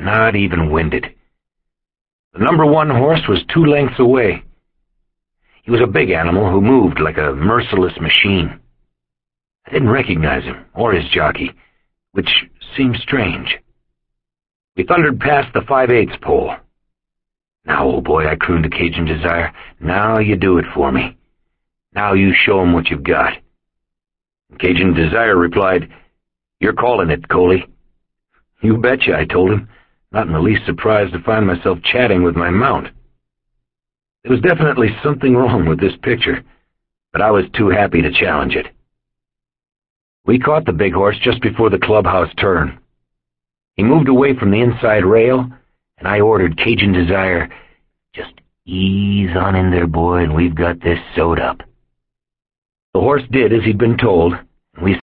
not even winded. The number one horse was two lengths away. He was a big animal who moved like a merciless machine. I didn't recognize him, or his jockey, which seemed strange. We thundered past the five-eighths pole. Now, old boy, I crooned to Cajun Desire, now you do it for me. Now you show 'em what you've got. Cajun Desire replied, You're calling it, Colley. You betcha, I told him, not in the least surprised to find myself chatting with my mount. There was definitely something wrong with this picture, but I was too happy to challenge it. We caught the big horse just before the clubhouse turn. He moved away from the inside rail, and I ordered Cajun Desire, just ease on in there, boy, and we've got this sewed up. The horse did as he'd been told, and we